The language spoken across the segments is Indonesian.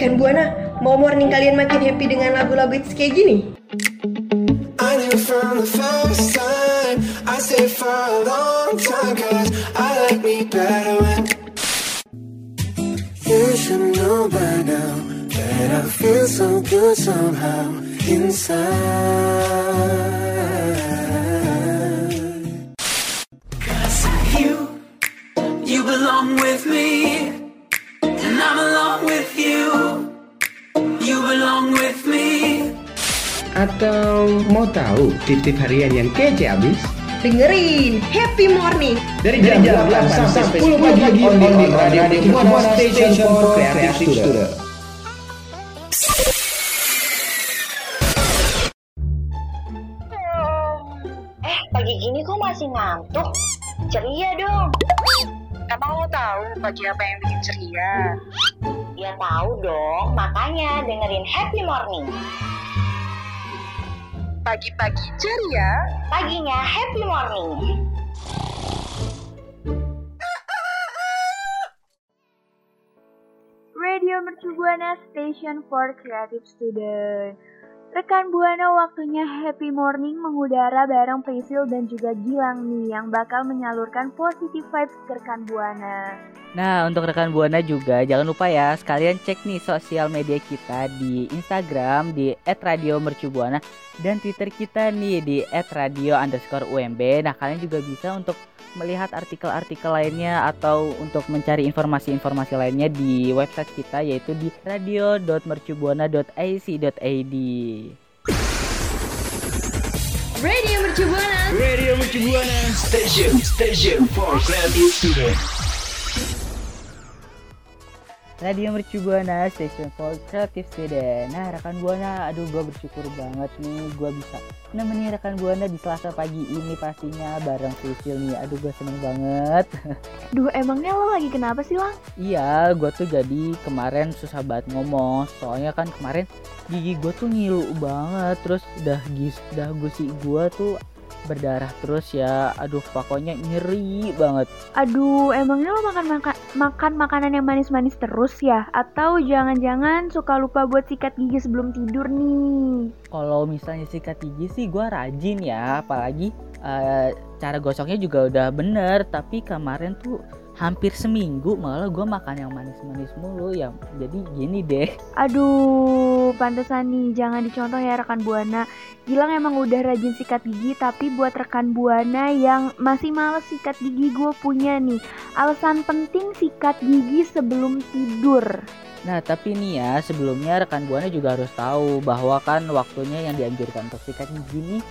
Rekan Buana, mau morning kalian makin happy dengan lagu-lagu hits kayak gini? I knew from the first time. I stayed for a long time Cause I like me better when You should know by now That I feel so good somehow inside. Cause you, you belong with me And I'm along with you Belong with me Atau mau tahu tip-tip harian yang kece abis? Dengerin Happy Morning Dari jam, 8 sampai 10 pagi on the Radio Buana Station for Creative Student. Eh, pagi gini kok masih ngantuk? Ceria dong. Emang lo tahu pagi apa yang bikin ceria? Ya tahu dong, makanya dengerin Happy Morning. Pagi-pagi ceria, Paginya Happy Morning. Radio Mercu Buana Station for Creative Student. Rekan Buana waktunya happy morning mengudara bareng Prisil dan juga Gilang nih yang bakal menyalurkan positive vibes ke rekan Buana. Nah, untuk rekan Buana juga jangan lupa ya sekalian cek nih sosial media kita di Instagram di @radiomercubuana dan Twitter kita nih di @radio_umb. Nah, kalian juga bisa untuk melihat artikel-artikel lainnya atau untuk mencari informasi-informasi lainnya di website kita yaitu di radio.mercubuana.ac.id. Radio Mercu Buana Radio Mercubuana Station, station for creative students. Radio Mercu Buana Station for Creative Student Nah rekan Buana aduh gue bersyukur banget nih gue bisa nemenin rekan Buana di selasa pagi ini pastinya bareng Prisil nih. Aduh gue seneng banget. Duh emangnya lo lagi kenapa sih Lang? Iya gue tuh jadi kemarin susah banget ngomong. Soalnya kan kemarin gigi gue tuh ngilu banget. Terus udah gis, udah gusi gue tuh berdarah terus ya Aduh pokoknya nyeri banget Aduh emangnya lo makan makan makan makanan yang manis-manis terus ya? Atau jangan-jangan suka lupa buat sikat gigi sebelum tidur nih? Kalau misalnya sikat gigi sih gue rajin ya, apalagi eh, cara gosoknya juga udah bener. Tapi kemarin tuh hampir seminggu malah gue makan yang manis-manis mulu ya. Jadi gini deh. Aduh, pantesan nih jangan dicontoh ya rekan Buana. Gilang emang udah rajin sikat gigi, tapi buat rekan Buana yang masih males sikat gigi gue punya nih alasan penting sikat gigi sebelum tidur. Nah tapi nih ya sebelumnya rekan buana juga harus tahu bahwa kan waktunya yang dianjurkan untuk sikat gigi nih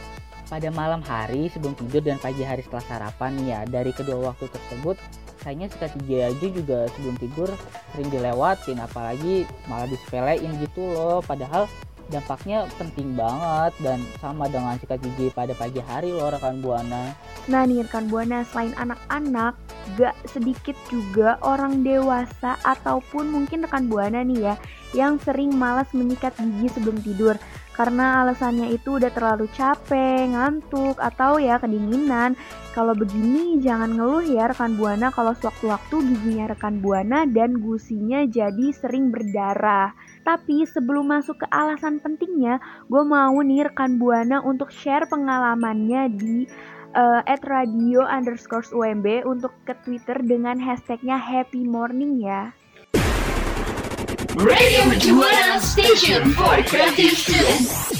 pada malam hari sebelum tidur dan pagi hari setelah sarapan ya dari kedua waktu tersebut sayangnya sikat gigi aja juga sebelum tidur sering dilewatin apalagi malah disepelein gitu loh padahal dampaknya penting banget dan sama dengan sikat gigi pada pagi hari loh rekan buana Nah nih rekan Buana, selain anak-anak, gak sedikit juga orang dewasa ataupun mungkin rekan Buana nih ya, yang sering malas menyikat gigi sebelum tidur. Karena alasannya itu udah terlalu capek, ngantuk, atau ya kedinginan. Kalau begini jangan ngeluh ya rekan Buana kalau sewaktu-waktu giginya rekan Buana dan gusinya jadi sering berdarah. Tapi sebelum masuk ke alasan pentingnya, gue mau nih rekan Buana untuk share pengalamannya di uh, at radio underscore UMB untuk ke Twitter dengan hashtagnya Happy Morning ya. Radio Mercubuana Station for Creative Students.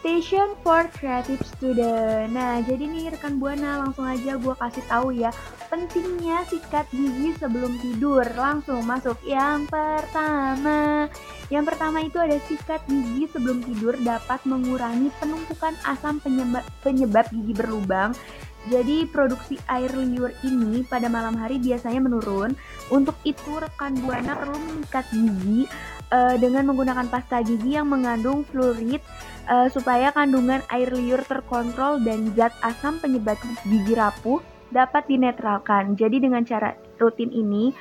Station for Creative Student. Nah, jadi nih rekan Buana langsung aja gue kasih tahu ya pentingnya sikat gigi sebelum tidur. Langsung masuk yang pertama. Yang pertama itu ada sikat gigi sebelum tidur dapat mengurangi penumpukan asam penyebab, penyebab gigi berlubang. Jadi produksi air liur ini pada malam hari biasanya menurun. Untuk itu rekan Buana perlu mengikat gigi uh, dengan menggunakan pasta gigi yang mengandung fluorid uh, supaya kandungan air liur terkontrol dan zat asam penyebab gigi rapuh dapat dinetralkan. Jadi dengan cara rutin ini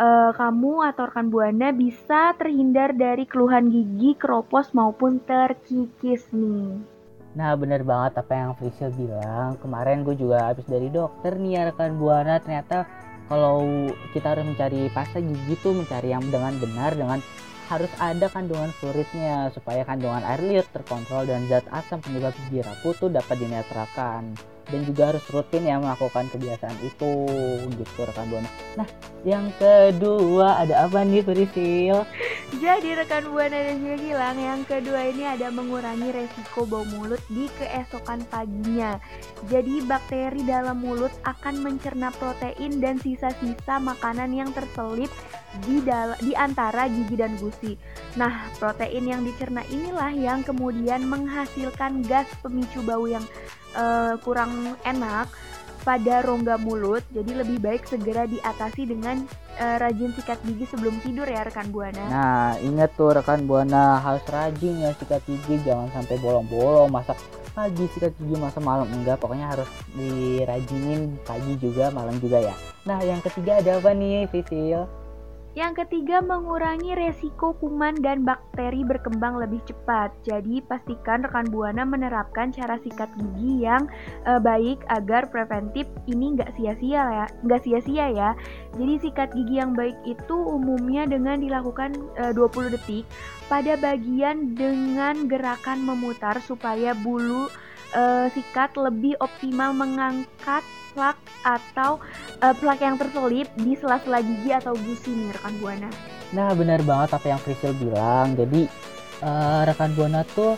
uh, kamu atau rekan buana bisa terhindar dari keluhan gigi, keropos maupun terkikis nih. Nah bener banget apa yang Priscil bilang. Kemarin gue juga habis dari dokter nih ya rekan Buana. Ternyata kalau kita harus mencari pasta gigi tuh mencari yang dengan benar dengan harus ada kandungan fluoridnya supaya kandungan air liur terkontrol dan zat asam penyebab gigi rapuh tuh dapat dinetralkan dan juga harus rutin ya melakukan kebiasaan itu gitu rekan buana. Nah yang kedua ada apa nih Prisil? Jadi rekan Buana dan juga Gilang, yang kedua ini ada mengurangi resiko bau mulut di keesokan paginya. Jadi bakteri dalam mulut akan mencerna protein dan sisa-sisa makanan yang terselip di di antara gigi dan gusi. Nah, protein yang dicerna inilah yang kemudian menghasilkan gas pemicu bau yang eh, kurang enak pada rongga mulut. Jadi lebih baik segera diatasi dengan eh, rajin sikat gigi sebelum tidur ya rekan Buana. Nah ingat tuh rekan buana harus rajin ya sikat gigi jangan sampai bolong-bolong masa pagi sikat gigi masa malam enggak pokoknya harus dirajinin pagi juga malam juga ya. Nah yang ketiga ada apa nih Sisil? Yang ketiga, mengurangi resiko kuman dan bakteri berkembang lebih cepat. Jadi, pastikan rekan Buana menerapkan cara sikat gigi yang eh, baik agar preventif ini nggak sia-sia ya, nggak sia-sia ya. Jadi, sikat gigi yang baik itu umumnya dengan dilakukan eh, 20 detik pada bagian dengan gerakan memutar supaya bulu eh, sikat lebih optimal mengangkat plak atau eh, plak yang terselip di sela-sela gigi atau gusi nih rekan Buana. Nah benar banget apa yang Frisil bilang. Jadi eh, rekan buana tuh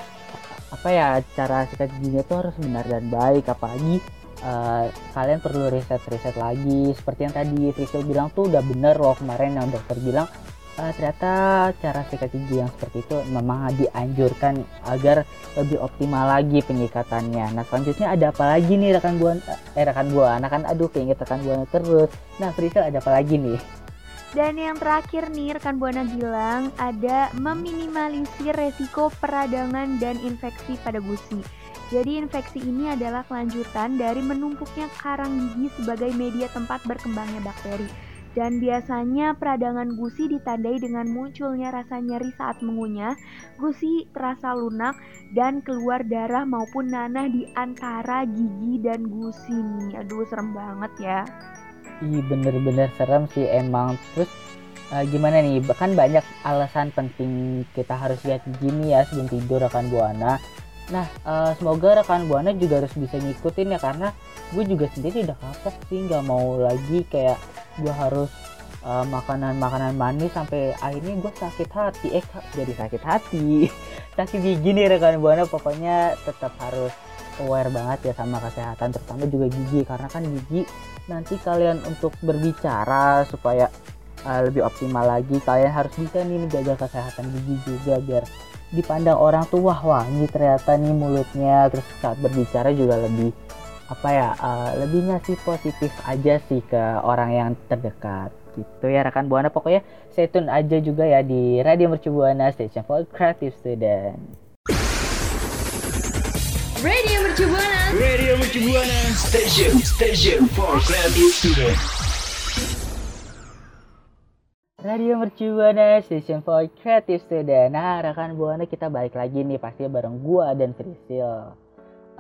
apa ya cara sikat giginya tuh harus benar dan baik. Apalagi eh, kalian perlu riset-riset lagi. Seperti yang tadi Frisil bilang tuh udah bener loh kemarin yang dokter bilang. Eh, ternyata cara sikat gigi yang seperti itu memang dianjurkan agar lebih optimal lagi penyikatannya. Nah selanjutnya ada apa lagi nih rekan buana? Eh rekan buana kan aduh keinget rekan buana terus. Nah Frisil ada apa lagi nih? Dan yang terakhir nih rekan Buana bilang ada meminimalisir resiko peradangan dan infeksi pada gusi. Jadi infeksi ini adalah kelanjutan dari menumpuknya karang gigi sebagai media tempat berkembangnya bakteri. Dan biasanya peradangan gusi ditandai dengan munculnya rasa nyeri saat mengunyah, gusi terasa lunak, dan keluar darah maupun nanah di antara gigi dan gusi nih. Aduh serem banget ya. Ih bener-bener serem sih emang Terus eh, gimana nih Bahkan banyak alasan penting kita harus lihat gini ya sebelum tidur rekan Buana Nah eh, semoga rekan Buana juga harus bisa ngikutin ya Karena gue juga sendiri udah kapok sih nggak mau lagi kayak gue harus eh, makanan-makanan manis sampai akhirnya gue sakit hati. Eh jadi sakit hati? Sakit gigi nih rekan buana pokoknya tetap harus aware banget ya sama kesehatan terutama juga gigi karena kan gigi nanti kalian untuk berbicara supaya uh, lebih optimal lagi kalian harus bisa nih menjaga kesehatan gigi juga biar dipandang orang tuh wah wangi ternyata nih mulutnya. Terus saat berbicara juga lebih apa ya uh, lebih ngasih positif aja sih ke orang yang terdekat gitu ya rekan buana. Pokoknya stay tune aja juga ya di Radio Mercu Buana Station for Creative Student Radio Mercu Buana. Radio Mercu Buana Station Station for creative student Radio Mercu Buana Station for Creative Student Nah rekan buana kita balik lagi nih pasti bareng gua dan Frisil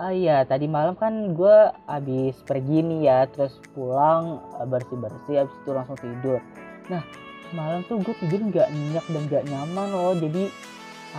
Ah iya tadi malam kan gua habis pergi nih ya terus pulang bersih-bersih habis itu langsung tidur Nah semalam tuh gue tidur nggak nyenyak dan nggak nyaman loh jadi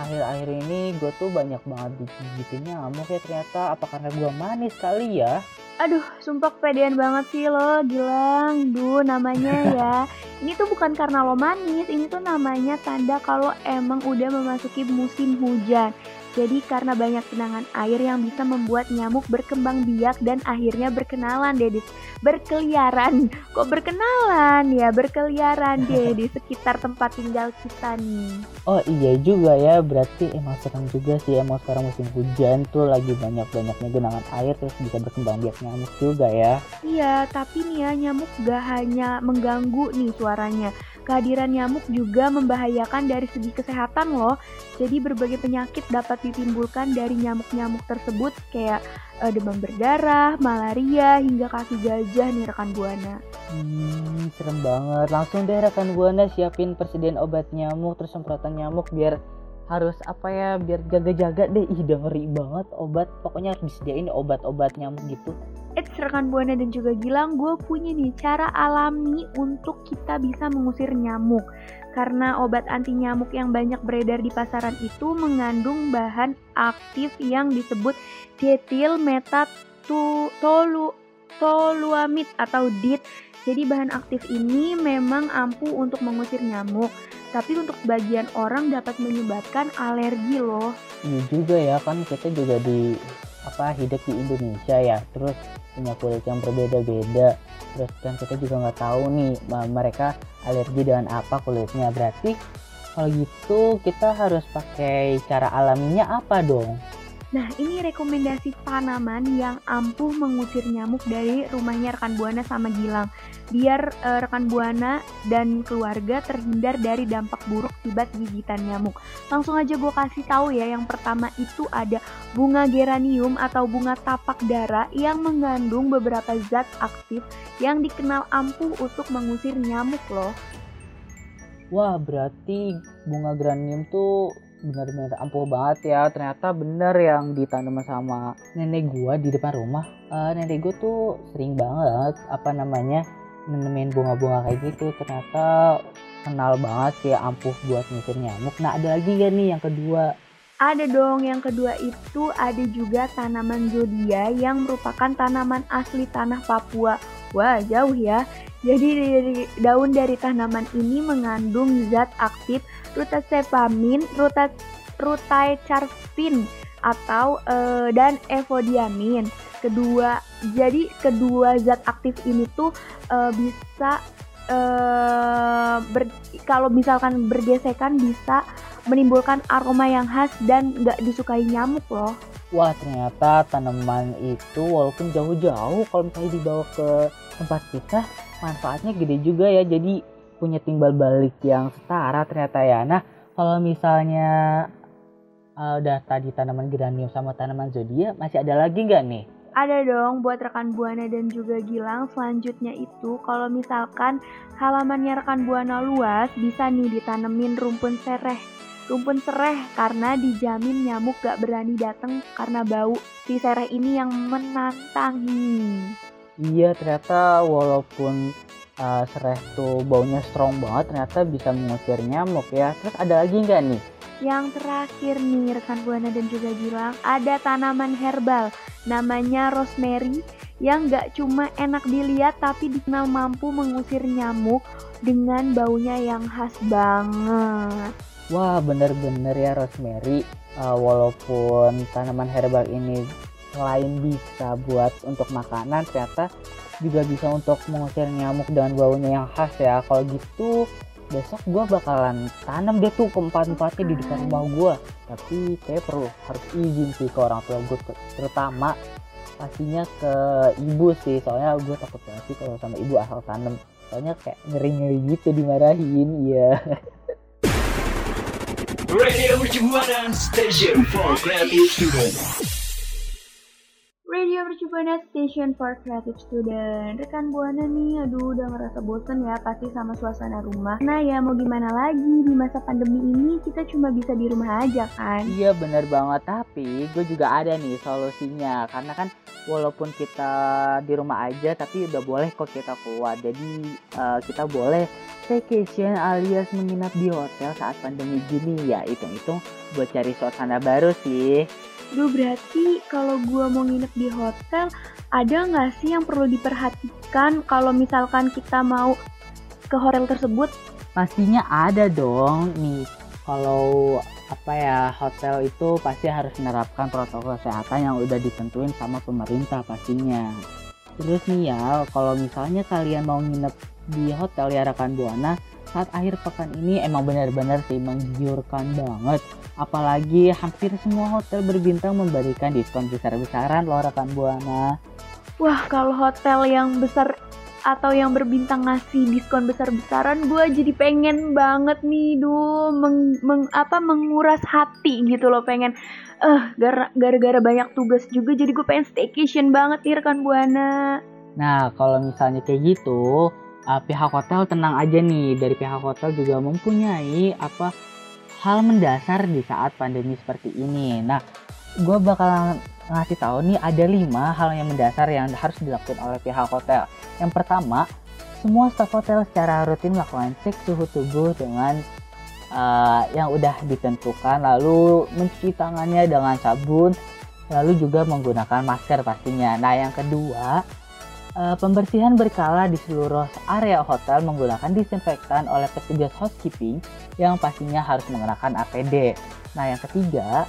akhir-akhir ini gue tuh banyak banget digigitin nyamuk ya ternyata apa karena gue manis kali ya Aduh, sumpah kepedean banget sih lo, Gilang. Duh, namanya ya. Ini tuh bukan karena lo manis, ini tuh namanya tanda kalau emang udah memasuki musim hujan. Jadi karena banyak genangan air yang bisa membuat nyamuk berkembang biak dan akhirnya berkenalan deh di berkeliaran. Kok berkenalan ya? Berkeliaran deh di sekitar tempat tinggal kita nih. Oh iya juga ya, berarti emang serem juga sih emang sekarang musim hujan tuh lagi banyak-banyaknya genangan air terus bisa berkembang biak nyamuk juga ya. Iya, tapi nih ya nyamuk gak hanya mengganggu nih suaranya. Kehadiran nyamuk juga membahayakan dari segi kesehatan loh. Jadi berbagai penyakit dapat ditimbulkan dari nyamuk-nyamuk tersebut kayak eh, demam berdarah, malaria, hingga kaki gajah nih rekan Buana. Hmm, serem banget. Langsung deh rekan Buana siapin persediaan obat nyamuk terus semprotan nyamuk biar harus apa ya biar jaga-jaga deh ih udah ngeri banget obat pokoknya harus disediain obat-obat nyamuk gitu Eits rekan Buana dan juga Gilang, gue punya nih cara alami untuk kita bisa mengusir nyamuk. Karena obat anti nyamuk yang banyak beredar di pasaran itu mengandung bahan aktif yang disebut diethil metatolu toluamid atau DIT. Jadi bahan aktif ini memang ampuh untuk mengusir nyamuk, tapi untuk sebagian orang dapat menyebabkan alergi loh. Iya juga ya kan kita juga di apa hidup di Indonesia ya terus punya kulit yang berbeda-beda terus kan kita juga nggak tahu nih mereka alergi dengan apa kulitnya berarti kalau gitu kita harus pakai cara alaminya apa dong Nah, ini rekomendasi tanaman yang ampuh mengusir nyamuk dari rumahnya rekan Buana sama Gilang. Biar eh, rekan Buana dan keluarga terhindar dari dampak buruk akibat gigitan nyamuk. Langsung aja gue kasih tahu ya, yang pertama itu ada bunga geranium atau bunga tapak dara yang mengandung beberapa zat aktif yang dikenal ampuh untuk mengusir nyamuk loh. wah berarti bunga geranium tuh benar-benar ampuh banget ya. Ternyata bener yang ditanam sama nenek gua di depan rumah. Eh, nenek gua tuh sering banget apa namanya nenemin bunga-bunga kayak gitu. Ternyata kenal banget sih ampuh buat ngusir nyamuk. Nah ada lagi gak nih yang kedua? Ada dong, yang kedua itu ada juga tanaman zodia yang merupakan tanaman asli tanah Papua. Wah, jauh ya. Jadi dari daun dari tanaman ini mengandung zat aktif rutacepamin, ruta, rutacarpin atau eh, dan evodiamin. Kedua, jadi kedua zat aktif ini tuh eh, bisa eh ber- kalau misalkan bergesekan bisa menimbulkan aroma yang khas dan nggak disukai nyamuk loh. Wah ternyata tanaman itu walaupun jauh-jauh kalau misalnya dibawa ke tempat kita manfaatnya gede juga ya jadi punya timbal balik yang setara ternyata ya. Nah kalau misalnya uh, udah tadi tanaman geranium sama tanaman zodiak masih ada lagi nggak nih? Ada dong buat rekan Buana dan juga Gilang selanjutnya itu kalau misalkan halamannya rekan Buana luas bisa nih ditanemin rumpun sereh. Rumpun sereh karena dijamin nyamuk gak berani datang karena bau si sereh ini yang menantangi. Iya ternyata walaupun uh, sereh tuh baunya strong banget ternyata bisa mengusir nyamuk ya. Terus ada lagi nggak nih? Yang terakhir nih rekan Buana dan juga Gilang ada tanaman herbal namanya rosemary yang gak cuma enak dilihat tapi dikenal mampu mengusir nyamuk dengan baunya yang khas banget. Wah bener-bener ya rosemary Uh, walaupun tanaman herbal ini selain bisa buat untuk makanan ternyata juga bisa untuk mengusir nyamuk dengan baunya yang khas ya. Kalau gitu besok gua bakalan tanam deh tuh keempat-empatnya di depan rumah gua. Tapi kayak perlu harus izin sih ke orang tua gue terutama pastinya ke ibu sih. Soalnya gue takut banget sih kalau sama ibu asal tanam. Soalnya kayak ngeri-ngeri gitu dimarahin iya. Radio Mercubuana Station for Creative Student. Radio Mercubuana Station for Creative Student Rekan Buana nih, aduh udah ngerasa bosen ya pasti sama suasana rumah. Nah ya mau gimana lagi, di masa pandemi ini kita cuma bisa di rumah aja kan? Iya bener banget tapi gue juga ada nih solusinya. Karena kan walaupun kita di rumah aja tapi udah boleh kok kita keluar. Jadi eh, kita boleh staycation alias menginap di hotel saat pandemi gini. Ya hitung-hitung buat cari suasana baru sih Duh berarti kalau gua mau nginep di hotel ada nggak sih yang perlu diperhatikan kalau misalkan kita mau ke hotel tersebut? pastinya ada dong nih kalau apa ya hotel itu pasti harus menerapkan protokol kesehatan yang udah ditentuin sama pemerintah pastinya terus nih ya kalau misalnya kalian mau nginep di hotel ya rekan buana saat akhir pekan ini emang benar-benar sih menggiurkan banget. Apalagi hampir semua hotel berbintang memberikan diskon besar-besaran loh rekan buana. Wah kalau hotel yang besar atau yang berbintang ngasih diskon besar-besaran gue jadi pengen banget nih duh meng, meng- apa menguras hati gitu loh pengen eh gara- gara-gara banyak tugas juga jadi gue pengen staycation banget nih rekan buana Nah, kalau misalnya kayak gitu, uh, pihak hotel tenang aja nih. Dari pihak hotel juga mempunyai apa hal mendasar di saat pandemi seperti ini. Nah, gue bakalan ngasih tahu nih ada lima hal yang mendasar yang harus dilakukan oleh pihak hotel. Yang pertama, semua staf hotel secara rutin melakukan cek suhu tubuh dengan uh, yang udah ditentukan, lalu mencuci tangannya dengan sabun, lalu juga menggunakan masker pastinya. Nah, yang kedua, uh, pembersihan berkala di seluruh area hotel menggunakan disinfektan oleh petugas housekeeping yang pastinya harus menggunakan APD. Nah, yang ketiga,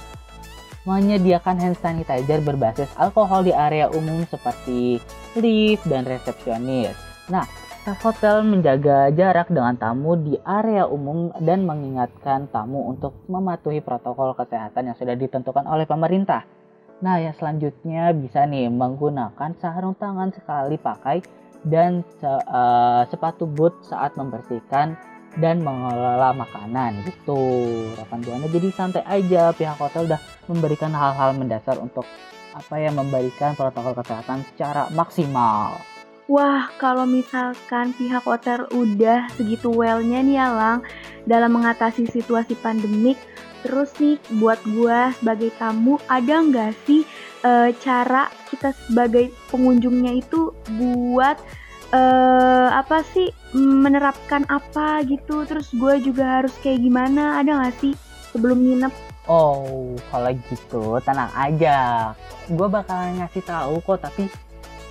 menyediakan hand sanitizer berbasis alkohol di area umum seperti lift dan resepsionis. Nah, staf hotel menjaga jarak dengan tamu di area umum dan mengingatkan tamu untuk mematuhi protokol kesehatan yang sudah ditentukan oleh pemerintah. Nah, yang selanjutnya bisa nih menggunakan sarung tangan sekali pakai dan uh, sepatu boot saat membersihkan dan mengelola makanan gitu. Rekan buana jadi santai aja. Pihak hotel udah memberikan hal-hal mendasar untuk apa ya memberikan protokol kesehatan secara maksimal Wah, kalau misalkan pihak hotel udah segitu well-nya nih Alang dalam mengatasi situasi pandemik, terus nih buat gua sebagai tamu ada nggak sih e, cara kita sebagai pengunjungnya itu buat uh, apa sih menerapkan apa gitu? Terus gue juga harus kayak gimana? Ada gak sih sebelum nginep? Oh kalau gitu tenang aja. Gue bakalan ngasih tahu kok tapi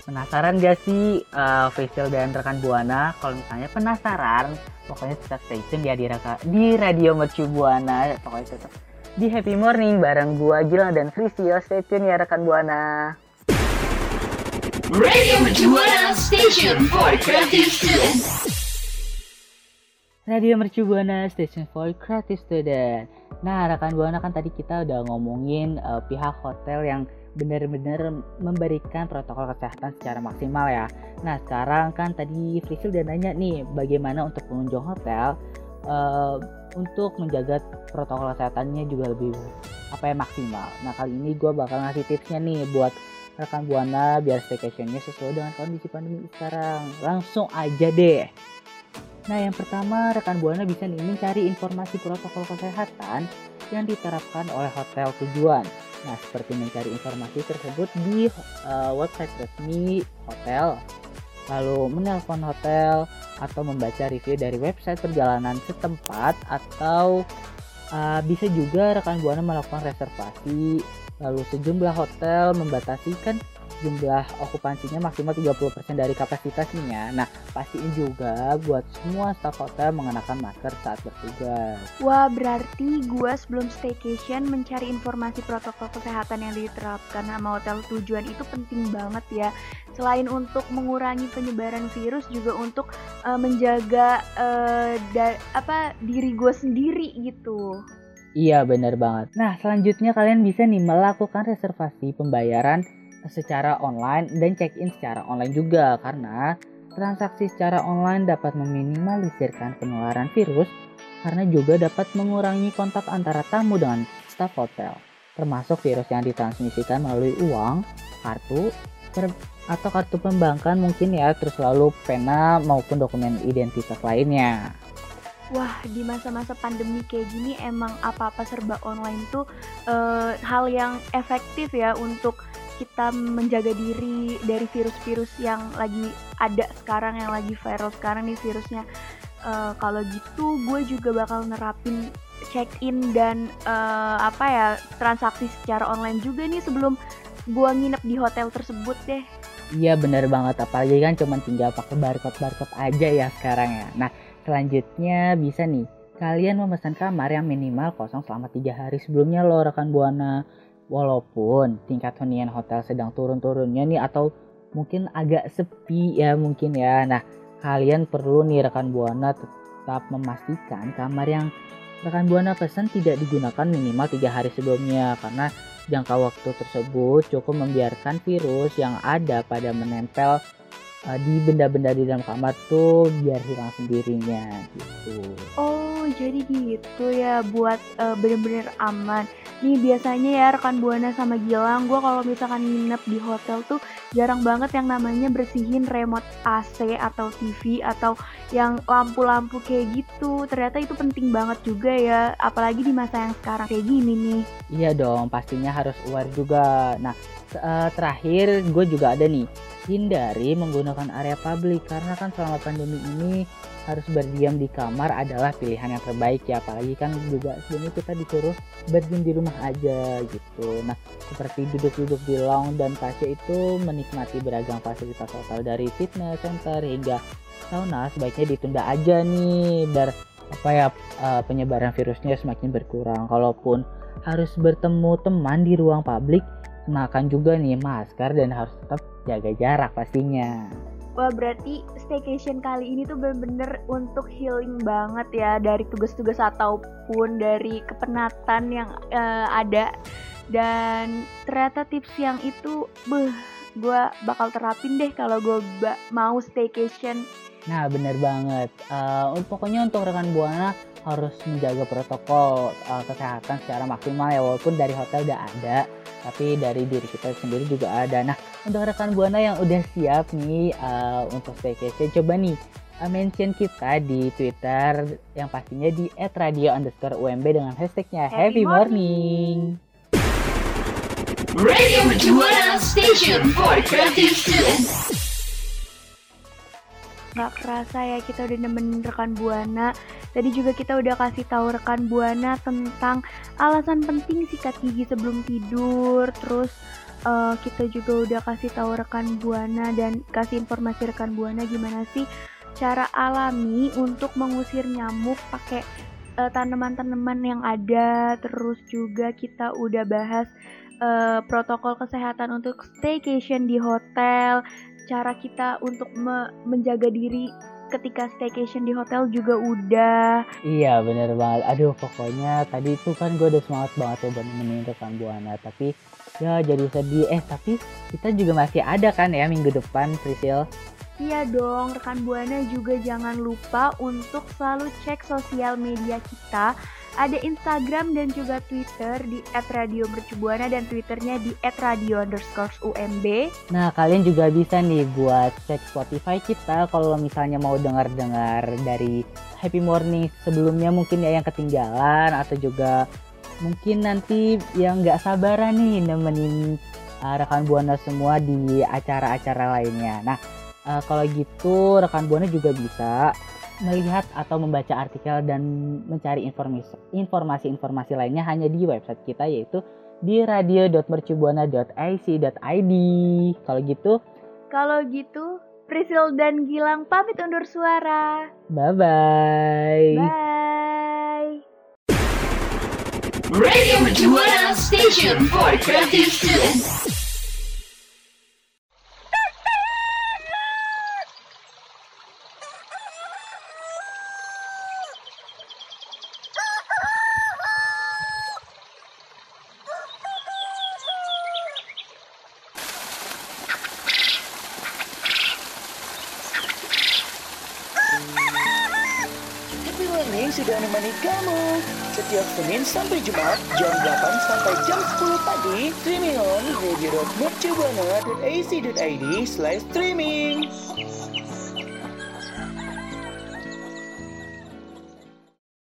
penasaran gak sih uh, Faisal dan rekan Buana kalau misalnya penasaran pokoknya tetap stay tune ya di, raka, di radio Mercu Buana pokoknya tetap di Happy Morning bareng gue Gilang dan Frisio stay tune ya rekan Buana Radio Mercubuana Station for Creative Student. Radio Mercubuana Station for Creative Student. Nah, rekan buana kan tadi kita udah ngomongin uh, pihak hotel yang benar-benar memberikan protokol kesehatan secara maksimal ya. Nah, sekarang kan tadi Frisil udah nanya nih, bagaimana untuk pengunjung hotel uh, untuk menjaga protokol kesehatannya juga lebih apa ya maksimal. Nah, kali ini gue bakal ngasih tipsnya nih buat rekan buana biar staycationnya sesuai dengan kondisi pandemi sekarang. Langsung aja deh. Nah yang pertama rekan buana bisa nih mencari informasi protokol kesehatan yang diterapkan oleh hotel tujuan. Nah seperti mencari informasi tersebut di uh, website resmi hotel, lalu menelpon hotel atau membaca review dari website perjalanan setempat atau uh, bisa juga rekan buana melakukan reservasi. Lalu sejumlah hotel membatasikan jumlah okupansinya maksimal 30% dari kapasitasnya. Nah, pastiin juga buat semua staf hotel mengenakan masker saat bertugas. Wah, berarti gue sebelum staycation mencari informasi protokol kesehatan yang diterapkan sama hotel tujuan itu penting banget ya. Selain untuk mengurangi penyebaran virus juga untuk uh, menjaga uh, da apa diri gue sendiri gitu. Iya benar banget. Nah selanjutnya kalian bisa nih melakukan reservasi pembayaran secara online dan check-in secara online juga karena transaksi secara online dapat meminimalisirkan penularan virus karena juga dapat mengurangi kontak antara tamu dengan staf hotel termasuk virus yang ditransmisikan melalui uang, kartu, atau kartu pembangkan mungkin ya terus lalu pena maupun dokumen identitas lainnya. Wah, di masa-masa pandemi kayak gini emang apa-apa serba online tuh uh, hal yang efektif ya untuk kita menjaga diri dari virus-virus yang lagi ada sekarang, yang lagi viral sekarang nih virusnya. Uh, kalau gitu, gue juga bakal nerapin check-in dan uh, apa ya transaksi secara online juga nih sebelum gue nginep di hotel tersebut deh. Iya bener banget, apalagi kan cuma tinggal pakai barcode-barcode aja ya sekarang ya. Nah, Selanjutnya bisa nih, kalian memesan kamar yang minimal kosong selama tiga hari sebelumnya loh rekan buana. Walaupun tingkat hunian hotel sedang turun-turunnya nih atau mungkin agak sepi ya mungkin ya. Nah kalian perlu nih rekan buana tetap memastikan kamar yang rekan buana pesan tidak digunakan minimal tiga hari sebelumnya karena jangka waktu tersebut cukup membiarkan virus yang ada pada menempel uh, di benda-benda di dalam kamar tuh biar hilang sendirinya gitu. Oh, jadi gitu ya buat uh, bener-bener aman. Nih biasanya ya rekan Buana sama Gilang, gue kalau misalkan nginep di hotel tuh jarang banget yang namanya bersihin remote AC atau TV atau yang lampu-lampu kayak gitu. Ternyata itu penting banget juga ya, apalagi di masa yang sekarang kayak gini nih. Iya dong, pastinya harus aware juga. Nah, eh, terakhir gue juga ada nih hindari menggunakan area publik karena kan selama pandemi ini harus berdiam di kamar adalah pilihan yang terbaik ya. Apalagi kan juga sebenarnya kita disuruh berdiam di rumah aja gitu. Nah seperti duduk-duduk di lounge dan kaca itu menikmati beragam fasilitas hotel dari fitness center hingga sauna sebaiknya ditunda aja nih biar apa ya eh, penyebaran virusnya semakin berkurang. Kalaupun harus bertemu teman di ruang publik kenakan juga nih masker dan harus tetap jaga jarak pastinya Wah berarti staycation kali ini tuh bener-bener untuk healing banget ya dari tugas-tugas ataupun dari kepenatan yang eh, ada. Dan ternyata tips yang itu beh gue bakal terapin deh kalau gue mau staycation. Nah bener banget. Untuk pokoknya untuk rekan buana harus menjaga protokol eh, kesehatan secara maksimal ya walaupun dari hotel udah ada, tapi dari diri kita sendiri juga ada. Nah untuk rekan buana yang udah siap nih eh, untuk staycation, coba nih eh, mention kita di Twitter yang pastinya di @radio underscore UMB dengan hashtagnya Happy Happy Morning. Radio Mercubuana Station for Creative Students. Nggak kerasa ya kita udah nemenin rekan buana. Tadi juga kita udah kasih tahu rekan buana tentang alasan penting sikat gigi sebelum tidur. Terus eh, kita juga udah kasih tahu rekan buana dan kasih informasi rekan buana gimana sih cara alami untuk mengusir nyamuk pakai eh, tanaman-tanaman yang ada. Terus juga kita udah bahas eh, protokol kesehatan untuk staycation di hotel cara kita untuk me- menjaga diri ketika staycation di hotel juga udah Iya bener banget. Aduh pokoknya tadi itu kan gue udah semangat banget ya buat nemenin rekan buana. Tapi ya jadi sedih. Eh tapi kita juga masih ada kan ya minggu depan Priscil. Iya dong, rekan Buana juga jangan lupa untuk selalu cek sosial media kita. Ada Instagram dan juga Twitter di @radiomercubuana dan Twitternya di @radio underscore UMB. Nah kalian juga bisa nih buat cek Spotify kita kalau misalnya mau dengar-dengar dari Happy Morning sebelumnya mungkin ya yang ketinggalan atau juga mungkin nanti yang nggak sabaran nih nemenin uh, rekan buana semua di acara-acara lainnya. Nah uh, kalau gitu rekan buana juga bisa melihat atau membaca artikel dan mencari informasi informasi-informasi lainnya hanya di website kita yaitu di radio.mercubuana.ic.id. Kalau gitu, Kalau gitu, Prisil dan Gilang pamit undur suara. bye bye. Bye. Radio Mercubuana Station for Creative Students. Happy Morning sudah menemani kamu Setiap Senin sampai Jumat Jam 8 sampai jam 10 pagi Streaming on radio.mercubuana.ac.id slash streaming